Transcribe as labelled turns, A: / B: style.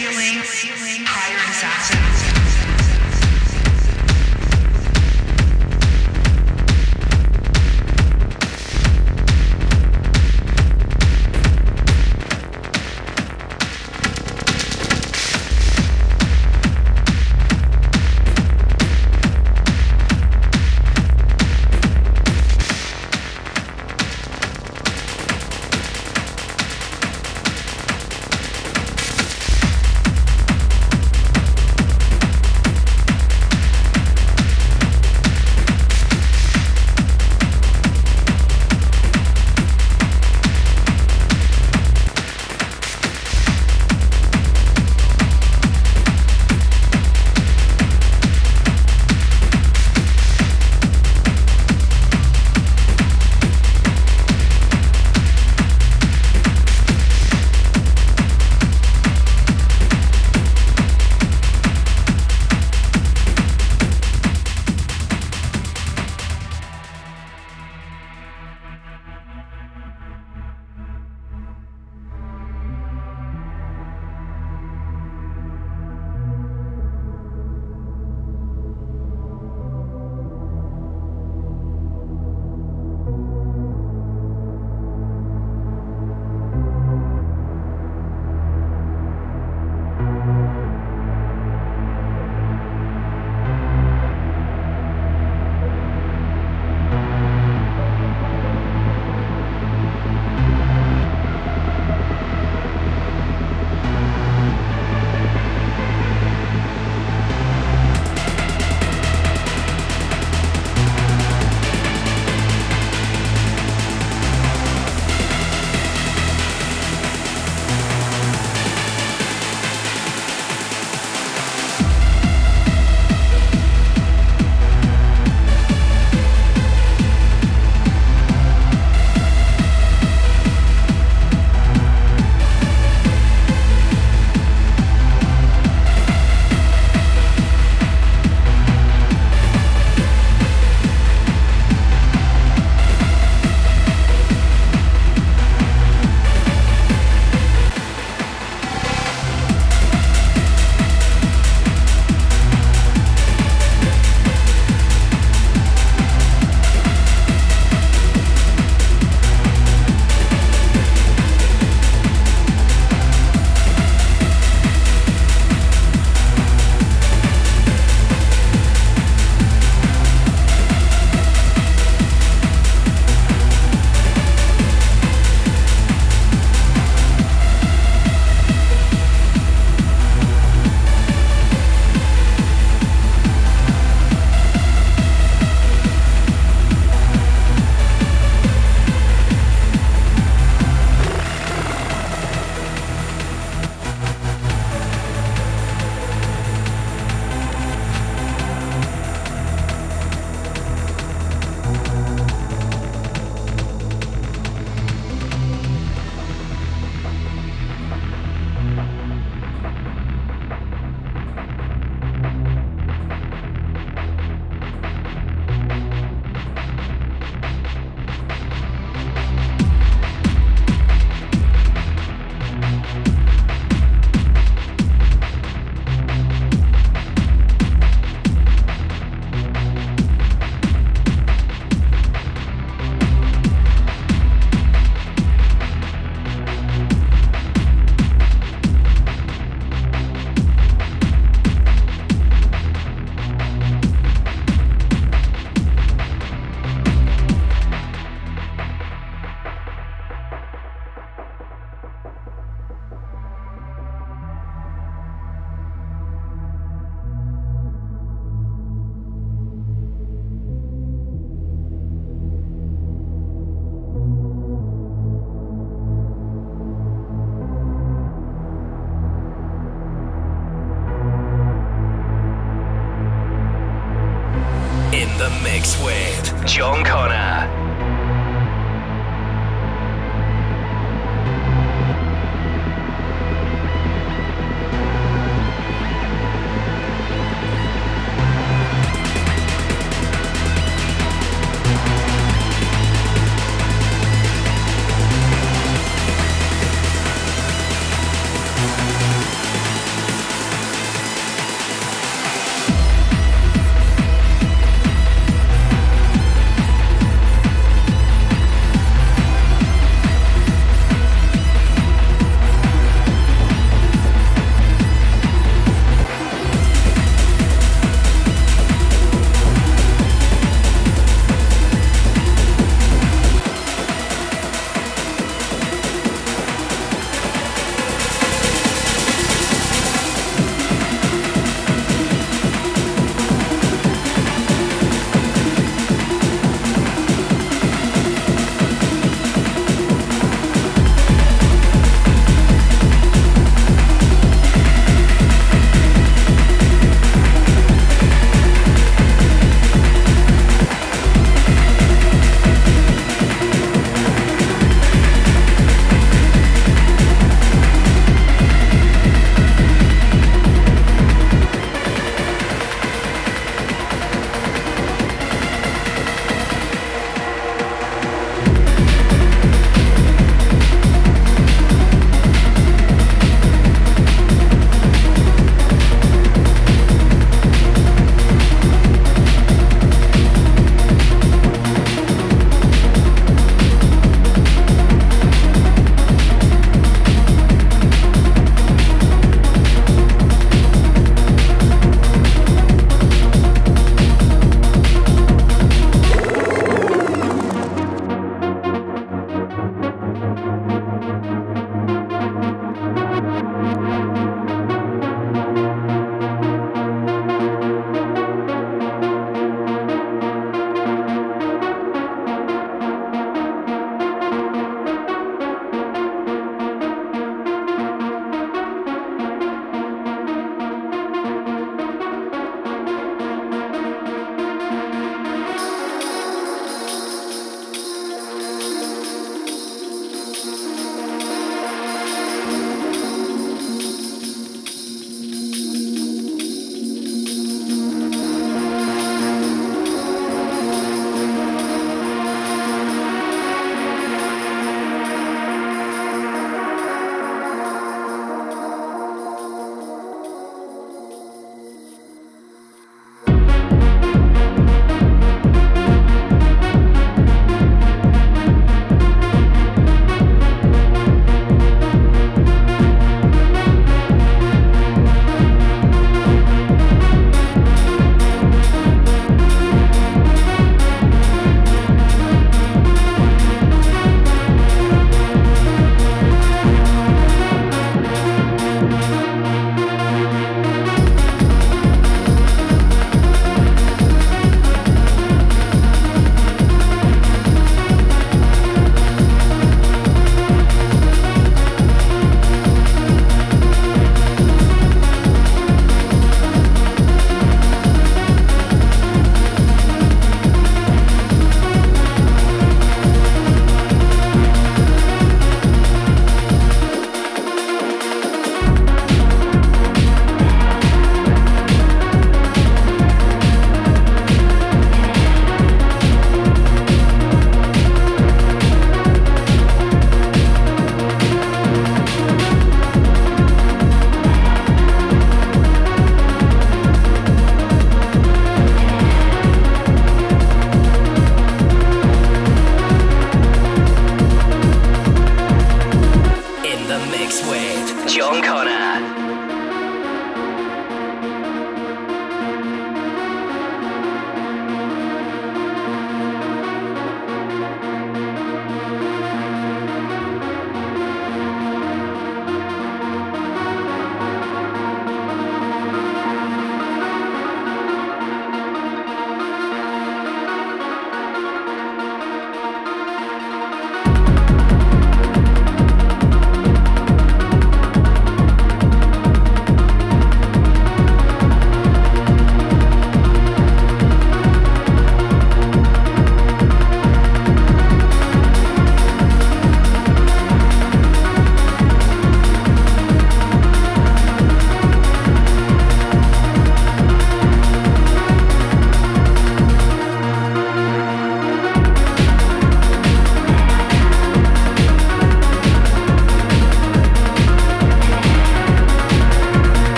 A: ceiling, higher disaster.